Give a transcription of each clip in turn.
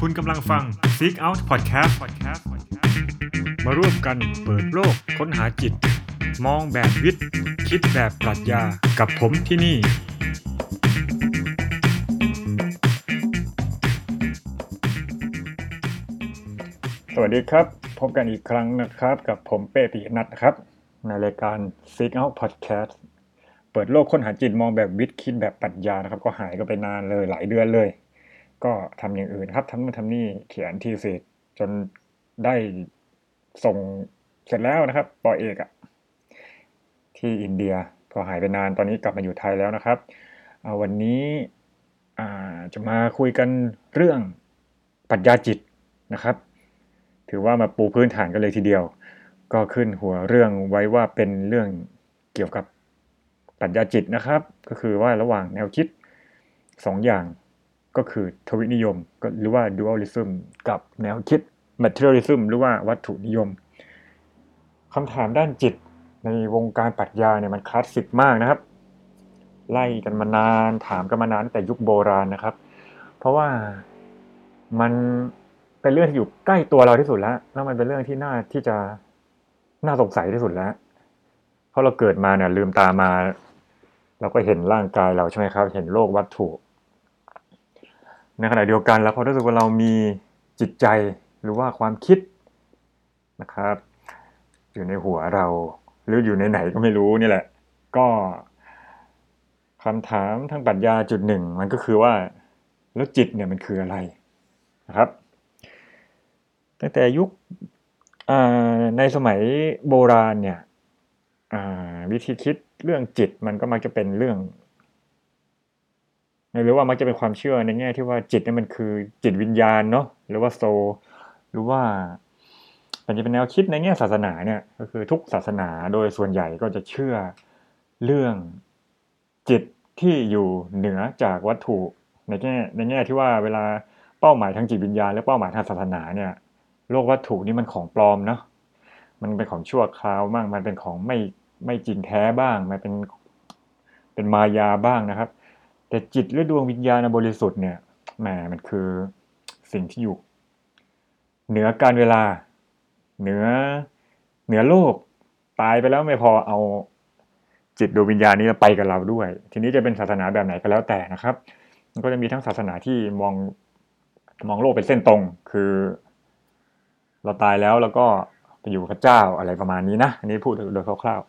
คุณกำลังฟัง Seek Out Podcast มาร่วมกันเปิดโลกค้นหาจิต มองแบบวิทย์ คิดแบบปรัชญากับผมที่นี่ สวัสดีครับ พบกันอีกครั้งนะครับ กับผมเป้ปิยนัทนะครับ ในรายการ Seek Out Podcast เปิดโลกค้นหาจิตมองแบบวิทย์คิดแบบปรัชญานะครับ ก็หายก็ไปนานเลยหลายเดือนเลย ก็ทำอย่างอื่นครับทำนู่นทำนี่เขียนทีเสร็จนได้ส่งเสร็จแล้วนะครับปอเอกอะที่อินเดียพอหายไปนานตอนนี้กลับมาอยู่ไทยแล้วนะครับ วันนี้จะมาคุยกันเรื่องปรัชญาจิตนะครับ ถือว่ามาปูพื้นฐานกันเลยทีเดียว ก็ขึ้นหัวเรื่องไว้ว่าเป็นเรื่องเกี่ยวกับปรัชญาจิตนะครับ ก็คือว่าระหว่างแนวคิด2อย่าง ก็คือทวินิยม หรือว่า dualism กับแนวคิด materialism หรือว่าวัตถุนิยมคำถามด้านจิตในวงการปรัชญาเนี่ยมันคลาสสิกมากนะครับ ไล่กันมานานถามกันมานานแต่ยุคโบราณนะครับ เพราะว่ามันเป็นเรื่องที่อยู่ใกล้ตัวเราที่สุดแล้ว แล้วมันเป็นเรื่องที่น่าที่จะน่าสงสัยที่สุดแล้ว เพราะเราเกิดมาเนี่ยลืมตามา เราก็เห็นร่างกายเราใช่ไหมครับ เห็นโลกวัตถุ ในขณะเดียวกันแล้วพอรู้สึกว่าเรามีจิตใจหรือว่าความคิดนะครับ อยู่ในหัวเรา หรืออยู่ในไหนก็ไม่รู้นี่แหละ ก็คำถามทางปรัชญาจุดหนึ่งมันก็คือว่าแล้วจิตเนี่ยมันคืออะไรนะครับ ตั้งแต่ยุคในสมัยโบราณเนี่ยวิธีคิดเรื่องจิตมันก็มักจะเป็นเรื่อง หรือว่ามักจะเป็นความเชื่อในแง่ที่ว่าจิตนี่มันคือจิตวิญญาณเนาะหรือว่าโซ หรือว่ามันจะเป็นแนวคิดในแง่ศาสนาเนี่ยก็คือทุกศาสนาโดยส่วนใหญ่ก็จะเชื่อเรื่องจิตที่อยู่เหนือจากวัตถุในแง่ในแง่ที่ว่าเวลาเป้าหมายทางจิตวิญญาณและเป้าหมายทางศาสนาเนี่ยโลกวัตถุนี่มันของปลอมเนาะมันเป็นของชั่วคราวบ้างมันเป็นของไม่ไม่จริงแท้บ้าง มันเป็นเป็นมายาบ้างนะครับ แต่จิตหรือดวงวิญญาณบริสุทธิ์เนี่ยแหมมันคือสิ่งที่อยู่ เหนือการเวลา เหนือเหนือโลก ตายไปแล้วไม่พอเอาจิตดวงวิญญาณนี้ไปกับเราด้วย ทีนี้จะเป็นศาสนาแบบไหนก็แล้วแต่นะครับ มันก็จะมีทั้งศาสนาที่มองมองโลกเป็นเส้นตรง คือ เราตายแล้วแล้วก็ไปอยู่พระเจ้าอะไรประมาณนี้นะ อันนี้พูดโดยคร่าว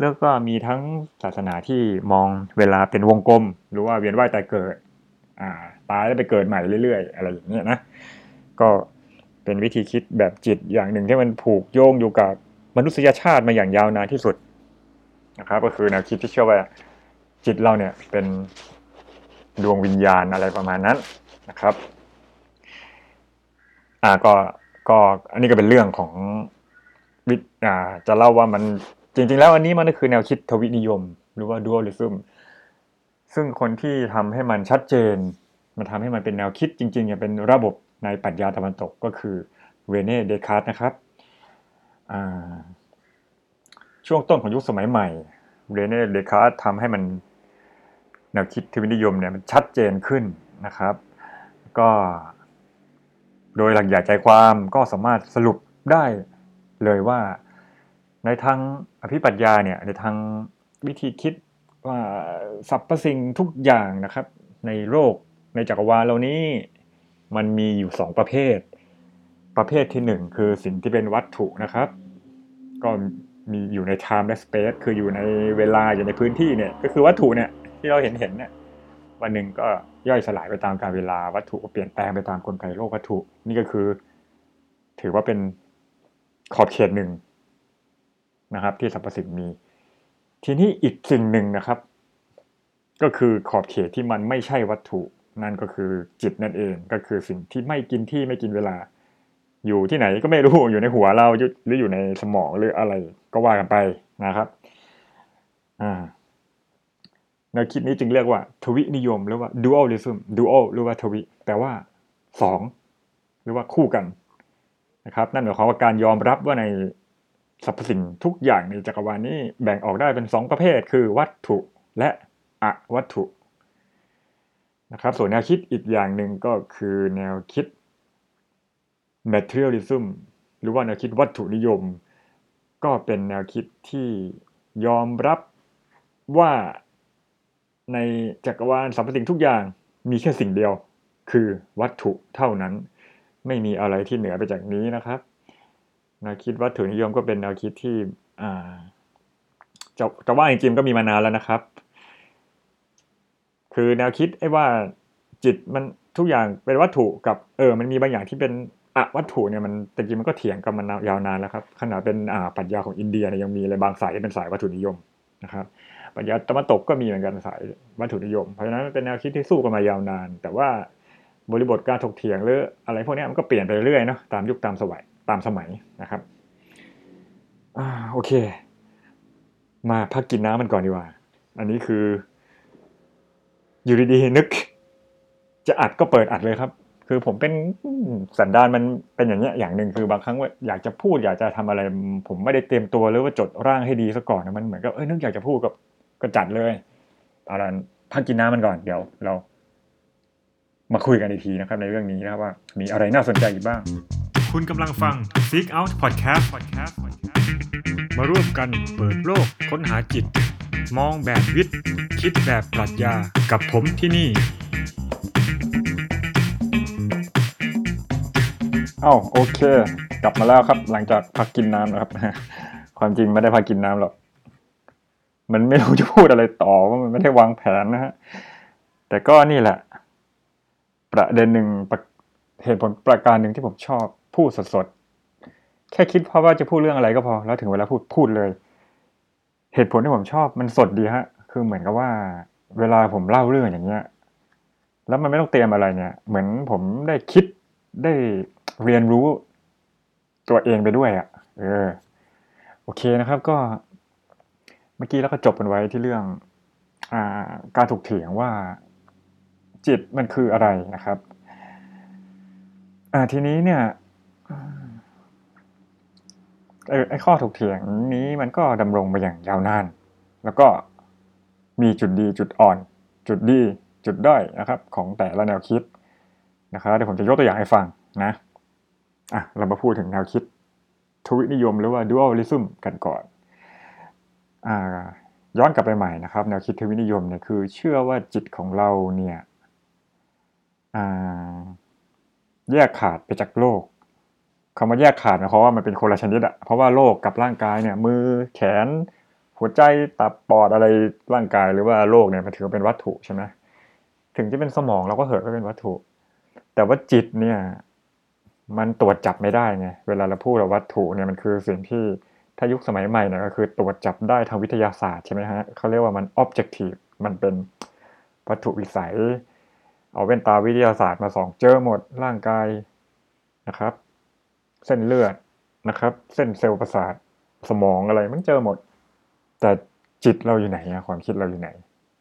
แล้วก็มีทั้งศาสนาที่มองเวลาเป็นวงกลม หรือว่าเวียนว่ายตายเกิด อ่า ตายแล้วไปเกิดใหม่เรื่อยๆ อะไรอย่างเงี้ยนะ ก็เป็นวิธีคิดแบบจิตอย่างหนึ่งที่มันผูกโยงอยู่กับมนุษยชาติมาอย่างยาวนานที่สุดนะครับ ก็คือแนวคิดที่เชื่อว่าจิตเราเนี่ยเป็นดวงวิญญาณอะไรประมาณนั้นนะครับ อ่าก็ก็อันนี้ก็เป็นเรื่องของวิอ่าจะเล่าว่ามัน จริงๆแล้วอันนี้มันก็คือแนวคิดทวินิยม หรือว่าดูอัลิซึมซึ่งคนที่ทำให้มันชัดเจน มันทำให้มันเป็นแนวคิดจริงๆอย่างเป็นระบบในปรัชญาตะวันตกก็คือเรอเน่เดคาร์ตนะครับช่วงต้นของยุคสมัยใหม่เรอเน่เดคาร์ตทำให้มันแนวคิดทวินิยมเนี่ยมันชัดเจนขึ้นนะครับ ก็โดยหลักใหญ่ใจความก็สามารถสรุปได้เลยว่า ในทางอภิปรัชญาเนี่ยในทางวิธีคิดว่าสรรพสิ่งทุกอย่างนะครับ ในโลกในจักรวาลเหล่านี้มันมีอยู่สองประเภท ประเภทที่หนึ่งคือสิ่งที่เป็นวัตถุนะครับ ก็มีอยู่ใน time และ space คืออยู่ในเวลาอยู่ในพื้นที่เนี่ยก็คือวัตถุเนี่ยที่เราเห็นเห็นเนี่ยวันหนึ่งก็ย่อยสลายไปตามกาลเวลาวัตถุก็เปลี่ยนแปลงไปตามกลไกโลกวัตถุ นี่ก็คือ ถือว่าเป็นขอบเขตหนึ่ง นะครับที่สรรพสิ่งมี ทีนี้อีกสิ่งหนึ่งนะครับ ก็คือขอบเขตที่มันไม่ใช่วัตถุนั่นก็คือจิตนั่นเองก็คือสิ่งที่ไม่กินที่ไม่กินเวลา อยู่ที่ไหนก็ไม่รู้อยู่ในหัวเราหรืออยู่ในสมองหรืออะไรก็ว่ากันไปนะครับอ่าแนวคิดนี้จึงเรียกว่า ทวินิยมหรือว่า dualism dual หรือว่าทวิแปลว่าสองหรือว่าคู่กันนะครับ นั่นหมายความว่าการยอมรับว่าใน สรรพสิ่งทุกอย่างในจักรวาลนี้แบ่งออกได้เป็นสองประเภท คือวัตถุและอวัตถุนะครับส่วนแนวคิดอีกอย่างหนึ่งก็คือแนวคิด materialism หรือว่าแนวคิดวัตถุนิยม ก็เป็นแนวคิดที่ยอมรับว่าในจักรวาลสรรพสิ่งทุกอย่างมีแค่สิ่งเดียว คือวัตถุเท่านั้น ไม่มีอะไรที่เหนือไปจากนี้นะครับ แนวคิดวัตถุนิยมก็เป็นแนวคิดที่าจะจะว่าจริงๆก็มีมานานแล้วนะครับ คือแนวคิดไอ้ว่าจิตมันทุกอย่างเป็นวัตถุกับเออ มันมีบางอย่างที่เป็นอะวัตถุเนี่ยมันแต่จริงมันก็เถียงกันมายาวนานแล้วครับขนาดเป็นอ่าปรัชญาของอินเดียเนี่ยยังมีเลยบางสายที่เป็นสายวัตถุนิยมนะครับปรัชญาตะวันตกก็มีเหมือนกันสายวัตถุนิยม เพราะฉะนั้นเป็นแนวคิดที่สู้กันมายาวนาน แต่ว่าบริบทการถกเถียงหรืออะไรพวกนี้มันก็เปลี่ยนไปเรื่อยเนาะตามยุคตามสมัย ตามสมัยนะครับอ่าโอเค มาพักกินน้ำมันก่อนดีกว่า อันนี้คือ อยู่ดีๆนึก จะอัดก็เปิดอัดเลยครับ คือผมเป็นสันดานมันเป็นอย่างเงี้ยอย่างหนึ่งคือบางครั้งว่าอยากจะพูดอยากจะทำอะไร ผมไม่ได้เตรียมตัวหรือว่าจดร่างให้ดีซะก่อนนะมันเหมือนกับเอ้ยนึกอยากจะพูดก็ก็จัดเลยเอาละพักกินน้ำมันก่อนเดี๋ยวเรามาคุยกันอีกทีนะครับในเรื่องนี้นะครับว่ามีอะไรน่าสนใจอีกบ้าง คุณกำลังฟัง Seek Out Podcast Podcast มาร่วมกันเปิดโลกค้นหาจิต มองแบบวิทย์ คิดแบบปรัชญากับผมที่นี่ เอ้าโอเค กลับมาแล้วครับ หลังจากพักกินน้ำนะครับ ความจริงไม่ได้พักกินน้ำหรอก มันไม่รู้จะพูดอะไรต่อว่ามันไม่ได้วางแผนนะฮะ แต่ก็นี่แหละ ประเด็นหนึ่งเหตุผลประการหนึ่งที่ผมชอบ พูดสดๆ แค่คิดเพราะว่าจะพูดเรื่องอะไรก็พอ แล้วถึงเวลาพูดพูดเลย เหตุผลที่ผมชอบมันสดดีฮะ คือเหมือนกับว่า เวลาผมเล่าเรื่องอย่างเงี้ย แล้วมันไม่ต้องเตรียมอะไรเนี่ย เหมือนผมได้คิดได้เรียนรู้ตัวเองไปด้วยอะ่ะ เออ โอเคนะครับก็ เมื่อกี้แล้วก็จบกันไว้ที่เรื่องอ่าการถูกเถียงว่าจิตมันคืออะไรนะครับอ่าทีนี้เนี่ย ไอ้ข้อถกเถียงนี้มันก็ดำรงมาอย่างยาวนาน แล้วก็มีจุดดีจุดอ่อน จุดดีจุดด้อยนะครับ ของแต่ละแนวคิดนะครับเดี๋ยวผมจะยกตัวอย่างให้ฟังนะอะเรามาพูดถึงแนวคิดทวินิยมหรือว่า dualism กันก่อนอ่าย้อนกลับไปใหม่นะครับ แนวคิดทวินิยมเนี่ยคือ เชื่อว่าจิตของเราเนี่ยแยกขาดไปจากโลก คำว่าแยกขาดหมายความว่ามันเป็นคนละชนิดอะเพราะว่าโลกกับร่างกายเนี่ย มือแขน หัวใจตับปอดอะไรร่างกายหรือว่าโลกเนี่ยมันถือเป็นวัตถุใช่ไหมถึงจะเป็นสมองเราก็เหอะก็เป็นวัตถุ แต่ว่าจิตเนี่ย มันตรวจจับไม่ได้ไงเวลาเราพูดว่าวัตถุเนี่ยมันคือสิ่งที่ถ้ายุคสมัยใหม่เนี่ยก็คือตรวจจับได้ทางวิทยาศาสตร์ใช่ไหมฮะเขาเรียกว่ามัน objective มันเป็นวัตถุวิสัย เอาแว่นตาวิทยาศาสตร์มาส่องเจอหมดร่างกายนะครับ เส้นเลือดนะครับ เส้นเซลล์ประสาทสมองอะไรมันเจอหมด แต่จิตเราอยู่ไหนอะความคิดเราอยู่ไหน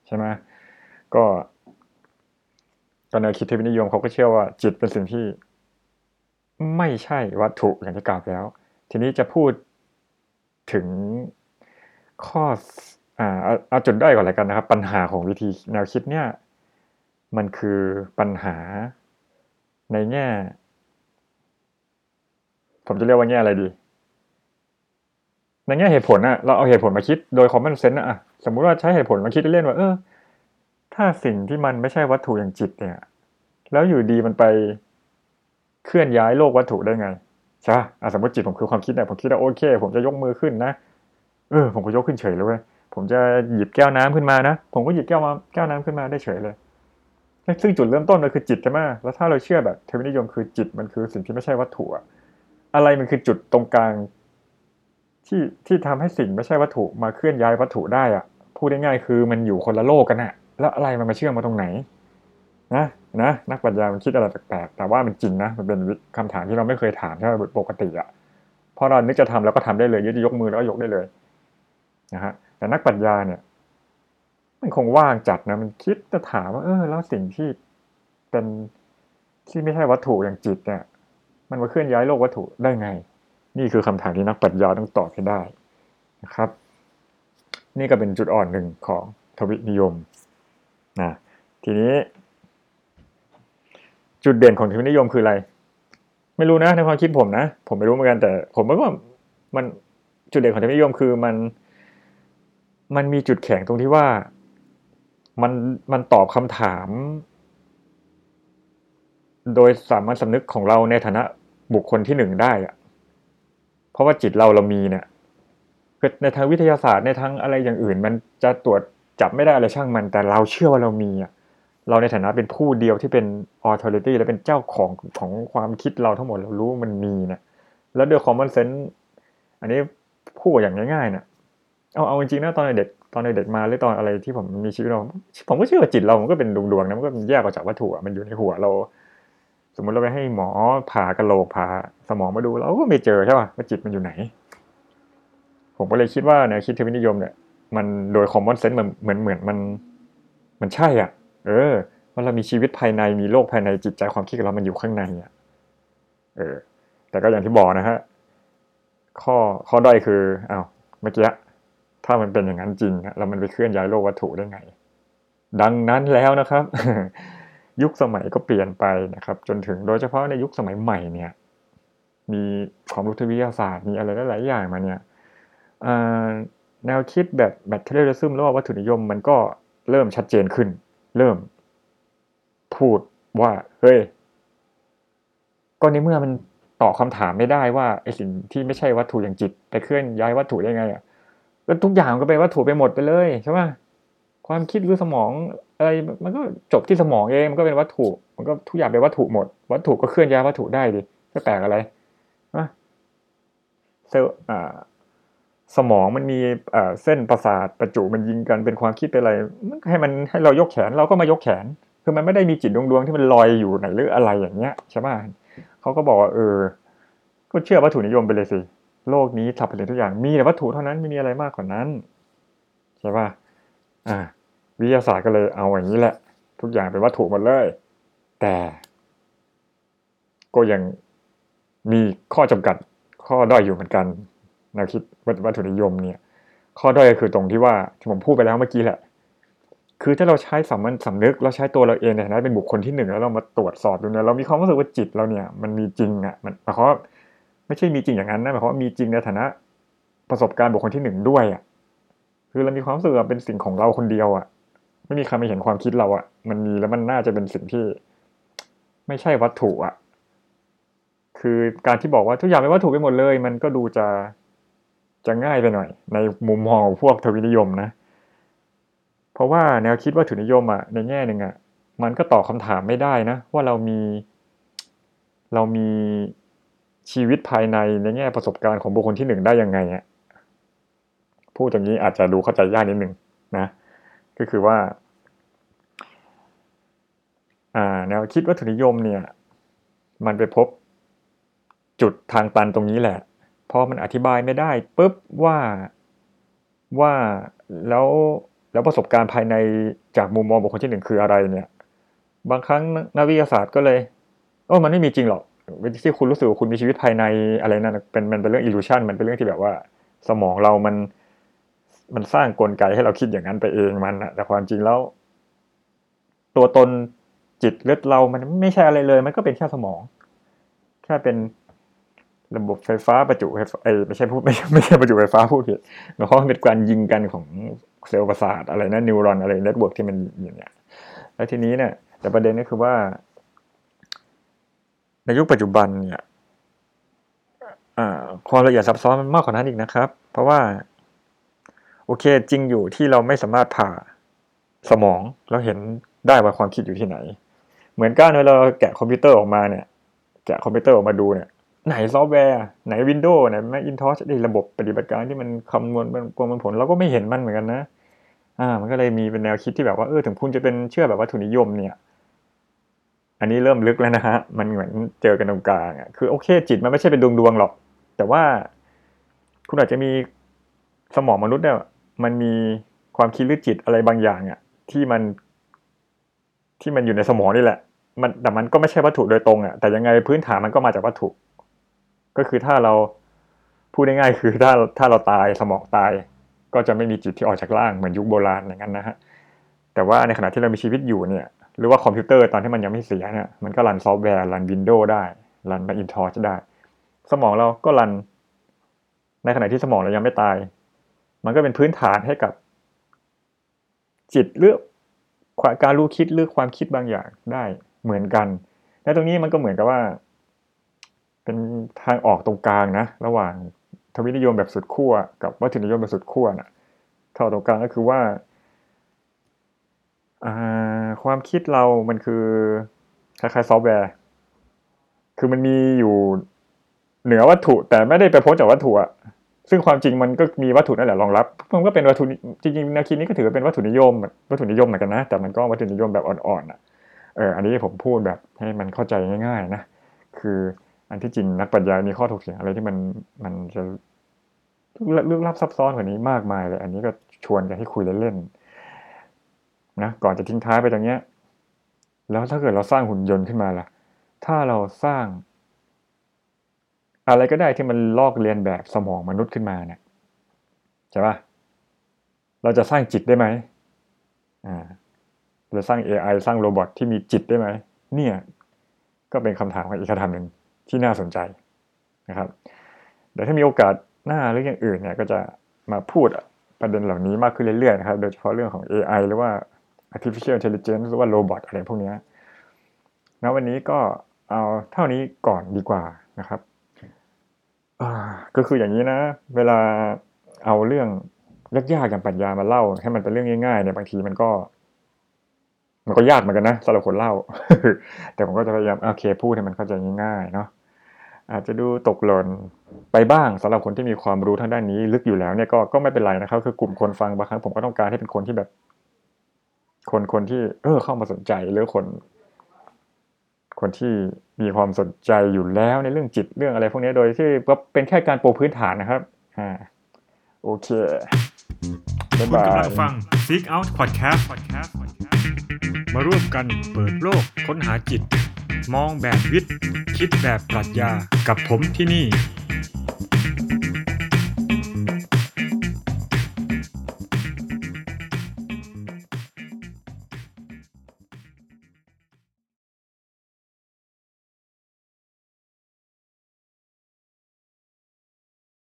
ใช่ไหมก็ตอนแนวคิดเทวินิยมเขาก็เชื่อว่าจิตเป็นสิ่งที่ไม่ใช่วัตถุอย่างที่กล่าวแล้ว ทีนี้จะพูดถึงข้ออ่าเอาจุดด้อยก่อนเลยกันนะครับ ปัญหาของวิธีแนวคิดเนี่ย มันคือปัญหาในแง่ ผมจะเรียกว่าแง่อะไรดี ในแง่เหตุผลอะเราเอาเหตุผลมาคิดโดย common sense อะสมมุติว่าใช้เหตุผลมาคิดเล่นๆว่าเออ ถ้าสิ่งที่มันไม่ใช่วัตถุอย่างจิตเนี่ย แล้วอยู่ดีมันไปเคลื่อนย้ายโลกวัตถุได้ไงใช่ป่ะสมมติจิตผมคือความคิดเนี่ยผมคิดว่าโอเค ผมจะยกมือขึ้นนะเออผมก็ยกขึ้นเฉยเลยเว้ยผมจะหยิบแก้วน้ำขึ้นมานะ ผมก็หยิบแก้วมาแก้วน้ำขึ้นมาได้เฉยเลย ซึ่งจุดเริ่มต้นมันคือจิตใช่ไหมแล้วถ้าเราเชื่อแบบเทวนิยมคือจิตมันคือสิ่งที่ไม่ใช่วัตถุอะ อะไรมันคือจุดตรงกลางที่ที่ทำให้สิ่งไม่ใช่วัตถุมาเคลื่อนย้ายวัตถุได้อะพูดง่ายๆคือมันอยู่คนละโลกกันอะแล้วอะไรมันมาเชื่อมมาตรงไหนนะนะนักปัญญามันคิดอะไรแปลกๆแต่ว่ามันจริงนะมันเป็นคำถามที่เราไม่เคยถามใช่ไหมปกติอะพอเรานึกจะทำเราก็ทำได้เลยยึดยกมือแล้วก็ยกได้เลยนะฮะแต่นักปัญญาเนี่ย มันคงว่างจัดนะมันคิดจะถามว่า เออ แล้วสิ่งที่เป็นที่ไม่ใช่วัตถุอย่างจิตเนี่ย มันมาเคลื่อนย้ายโลกวัตถุได้ไง นี่คือคำถามที่นักปัญญาต้องตอบให้ได้นะครับ นี่ก็เป็นจุดอ่อนหนึ่งของทวินิยมนะทีนี้ จุดเด่นของทวินิยมคืออะไร ไม่รู้นะในความคิดผมนะ ผมไม่รู้เหมือนกันแต่ ผมว่ามันจุดเด่นของทวินิยมคือมัน มันมีจุดแข็งตรงที่ว่ามันมันตอบคำถาม โดยสามัญสำนึกของเราในฐานะ บุคคลที่หนึ่งได้อะเพราะว่าจิตเราเรามีเนี่ยในทางวิทยาศาสตร์ในทางอะไรอย่างอื่น มันจะตรวจจับไม่ได้อะไรช่างมัน แต่เราเชื่อว่าเรามีอะเราในฐานะเป็นผู้เดียวที่เป็น authority และเป็นเจ้าของของความคิดเราทั้งหมดเรารู้มันมีเนี่ยแล้วด้วย common sense อันนี้พูดอย่างง่ายๆเนี่ยเอาเอาจริงๆนะตอนเด็กตอนเด็กมาหรือตอนอะไรที่ผมมีชีวิตเราผมก็เชื่อว่าจิตเรามันก็เป็นดวงๆนะมันก็แยกออกจากวัตถุมันอยู่ในหัวเรา สมมติเราไปให้หมอผ่ากระโหลกผ่าสมองมาดูเราก็ไม่เจอใช่ป่ะว่าจิตมันอยู่ไหน ผมก็เลยคิดว่าแนวคิดเทวินิยมเนี่ยมันโดยคอมมอนเซนส์มันเหมือนเหมือนมัน มันใช่อะ เออว่าเรามีชีวิตภายในมีโลกภายในจิตใจความคิดของเรามันอยู่ข้างในอะเออ แต่ก็อย่างที่บอกนะฮะข้อข้อด้อยคืออ้าวเมื่อกี้ถ้ามันเป็นอย่างนั้นจริงแล้วมันไปเคลื่อนย้ายโลกวัตถุได้ไง ดังนั้นแล้วนะครับ ยุคสมัยก็เปลี่ยนไปนะครับ จนถึงโดยเฉพาะในยุคสมัยใหม่เนี่ยมีความรู้ทางวิทยาศาสตร์มีอะไรหลายๆอย่างมาเนี่ยแนวคิดแบบ materialism แล้ววัตถุนิยมมันก็เริ่มชัดเจนขึ้น เริ่มพูดว่าเฮ้ยก็ในเมื่อมันตอบคำถามไม่ได้ว่าไอสิ่งที่ไม่ใช่วัตถุอย่างจิตไปเคลื่อนย้ายวัตถุได้ไงอะก็ทุกอย่างก็เป็นวัตถุไปหมดไปเลยใช่ไหมความคิดหรือสมอง อะไรมันก็จบที่สมองเองมันก็เป็นวัตถุ มันก็ทุกอย่างเป็นวัตถุหมด วัตถุก็เคลื่อนย้ายวัตถุได้ดิไม่แปลกอะไรนะเซลล์สมองมันมีเส้นประสาทประจุมันยิงกันเป็นความคิดเป็นอะไรให้มันให้เรายกแขนเราก็มายกแขน คือมันไม่ได้มีจิตดวงดวงที่มันลอยอยู่ไหนหรืออะไรอย่างเงี้ยใช่ไหมเขาก็บอกว่าเออ ก็เชื่อวัตถุนิยมไปเลยสิโลกนี้สับเปลี่ยนทุกอย่างมีแต่วัตถุเท่านั้นไม่มีอะไรมากกว่านั้นใช่ป่ะอ่า วิทยาศาสตร์ก็เลยเอาอย่างนี้แหละ ทุกอย่างเป็นวัตถุหมดเลย แต่ ก็ยังมีข้อจำกัดข้อด้อยอยู่เหมือนกันแนวคิดวัตถุนิยมเนี่ย ข้อด้อยก็คือตรงที่ว่าที่ผมพูดไปแล้วเมื่อกี้แหละ คือถ้าเราใช้สามัญสำนึกเราใช้ตัวเราเองในฐานะเป็นบุคคลที่หนึ่งแล้วเรามาตรวจสอบดูเนี่ยเรามีความรู้สึกว่าจิตเราเนี่ยมันมีจริงอะมันหมายความว่าไม่ใช่มีจริงอย่างนั้นนะหมายความว่ามีจริงในฐานะประสบการณ์บุคคลที่หนึ่งด้วยอะคือเรามีความรู้สึกเป็นสิ่งของเราคนเดียวอะ ไม่มีใครมาเห็นความคิดเราอะมันมีแล้วมันน่าจะเป็นสิ่งที่ ไม่ใช่วัตถุอะคือการที่บอกว่าทุกอย่างเป็นวัตถุไปหมดเลย มันก็ดูจะจะง่ายไปหน่อย ในมุมมองของพวกทวินิยมนะ เพราะว่าแนวคิดว่าถุนิยมอะในแง่หนึ่งอะมันก็ตอบคาถามไม่ได้นะ ว่าเรามี เรามีชีวิตภายในในแง่ประสบการณ์ของบุคคลที่หนึ่งได้ยังไงอะพูดอย่างนี้อาจจะดูเข้าใจยากนิดหนึ่งนะ ก็คือว่าแนวคิดวัตถุนิยมเนี่ย มันไปพบจุดทางตันตรงนี้แหละพอมันอธิบายไม่ได้ปุ๊บว่าว่าแล้วแล้วประสบการณ์ภายในจากมุมมองบุคคลที่หนึ่งคืออะไรเนี่ย บางครั้งนักวิทยาศาสตร์ก็เลยโอ้มันไม่มีจริงหรอกที่คุณรู้สึกว่าคุณมีชีวิตภายในอะไรนั่นเป็นมันเป็นเรื่องอิลูชันมันเป็นเรื่องที่แบบว่า สมองเรามัน มันสร้างกลไกให้เราคิดอย่างนั้นไปเองมันอะแต่ความจริงแล้ว ตัวตนจิตเลือดเรามันไม่ใช่อะไรเลย มันก็เป็นแค่สมอง แค่เป็นระบบไฟฟ้าประจุไฟไอไม่ใช่พูดไม่ไม่ใช่ประจุไฟฟ้าพูดผิดหมายความว่าเป็นการยิงกันของเซลล์ประสาทอะไรนะ neuron อะไร network ที่มันอย่างเงี้ยแล้วทีนี้เนี่ย แต่ประเด็นก็คือว่า ในยุคปัจจุบันเนี่ยความละเอียดซับซ้อนมันมากกว่านั้นอีกนะครับ เพราะว่า โอเค จริงอยู่ที่เราไม่สามารถผ่าสมองแล้วเห็นได้ว่าความคิดอยู่ที่ไหน เหมือนกันเวลาเราแกะคอมพิวเตอร์ออกมาเนี่ยแกะคอมพิวเตอร์ออกมาดูเนี่ยไหนซอฟต์แวร์ไหน Windows ไหน Macintoshระบบปฏิบัติการที่มันคำนวณเป็นประมวลผลเราก็ไม่เห็นมันเหมือนกันนะอ่ามันก็เลยมีเป็นแนวคิดที่แบบว่าเออถึงคุณจะเป็นเชื่อแบบวัตถุนิยมเนี่ย อันนี้เริ่มลึกแล้วนะฮะมันเหมือนเจอกันตรงกลางอะคือโอเค จิตมันไม่ใช่เป็นดวงดวงหรอก แต่ว่าคุณอาจจะมีสมองมนุษย์เนี่ย มันมีความคิดหรือจิตอะไรบางอย่างอะที่มันที่มันอยู่ในสมองนี่แหละ มันแต่มันก็ไม่ใช่วัตถุโดยตรงอะแต่ยังไงพื้นฐานมันก็มาจากวัตถุ ก็คือถ้าเราพูดง่ายๆคือถ้าถ้าเราตายสมองตาย ก็จะไม่มีจิตที่ออกจากร่างเหมือนยุคโบราณอย่างนั้นนะฮะแต่ว่าในขณะที่เรามีชีวิตอยู่เนี่ยหรือว่าคอมพิวเตอร์ตอนที่มันยังไม่เสียเนี่ยมันก็ run ซอฟต์แวร์ run Windows ได้ run Macintosh ได้ สมองเราก็ run ในขณะที่สมองเรายังไม่ตาย มันก็เป็นพื้นฐานให้กับจิตเลือกการรู้คิดเลือกความคิดบางอย่างได้เหมือนกัน และตรงนี้มันก็เหมือนกับว่า เป็นทางออกตรงกลางนะ ระหว่างทวินิยมแบบสุดขั้วกับวัตถุนิยมแบบสุดขั้วนะเท่าตรงกลางก็คือว่าความคิดเรามันคือคล้ายๆซอฟต์แวร์ คือมันมีอยู่เหนือวัตถุแต่ไม่ได้ไปพ้นจากวัตถุอะ ซึ่งความจริงมันก็มีวัตถุนั่นแหละรองรับมันก็เป็นวัตถุจริงๆแนวคิดนี้ก็ถือเป็นวัตถุนิยมวัตถุนิยมเหมือนกันนะ แต่มันก็วัตถุนิยมแบบอ่อนๆอะเอออันนี้ผมพูดแบบให้มันเข้าใจง่าย ๆ นะ คืออันที่จริงนักปัญญามีข้อถกเถียงอะไรที่มันมันจะลึกลับซับซ้อนกว่านี้มากมายเลย อันนี้ก็ชวนกันให้คุยเล่นๆนะก่อนจะทิ้งท้ายไปตรงเนี้ย แล้วถ้าเกิดเราสร้างหุ่นยนต์ขึ้นมาล่ะ ถ้าเราสร้าง อะไรก็ได้ที่มันลอกเลียนแบบสมองมนุษย์ขึ้นมาเนี่ยใช่ปะเราจะสร้างจิตได้ไหมอ่าเราสร้าง AI สร้าง robot ที่มีจิตได้ไหมเนี่ยก็เป็นคำถามอีกคำถามหนึ่งที่น่าสนใจนะครับเดี๋ยวถ้ามีโอกาสหน้าหรืออย่างอื่นเนี่ยก็จะมาพูดประเด็นเหล่านี้มากขึ้นเรื่อยๆนะครับ โดยเฉพาะเรื่องของ AI หรือว่า artificial intelligence หรือว่า robot อะไรพวกนี้นะวันนี้ก็เอาเท่านี้ก่อนดีกว่านะครับ ก็คืออย่างนี้นะ เวลาเอาเรื่องยากๆอย่างปัญญามาเล่า ให้มันเป็นเรื่องง่ายๆเนี่ยบางทีมันก็ มันก็ยากเหมือนกันนะสำหรับคนเล่า แต่ผมก็จะพยายามโอเคพูดให้มันเข้าใจง่ายๆเนาะอาจจะดูตกหล่นไปบ้างสำหรับคนที่มีความรู้ทางด้านนี้ ลึกอยู่แล้วเนี่ยก็ก็ไม่เป็นไรนะครับ คือกลุ่มคนฟังบางครั้งผมก็ต้องการให้เป็นคนที่แบบ คนคนที่ เออเข้ามาสนใจหรือคน คนที่มีความสนใจอยู่แล้วในเรื่องจิตเรื่องอะไรพวกนี้โดยที่ก็เป็นแค่การปูพื้นฐานนะครับอ่าโอเคคุณกำลังฟัง Seek Out Podcast มาร่วมกันเปิดโลกค้นหาจิต มองแบบวิทย์ คิดแบบปรัชญากับผมที่นี่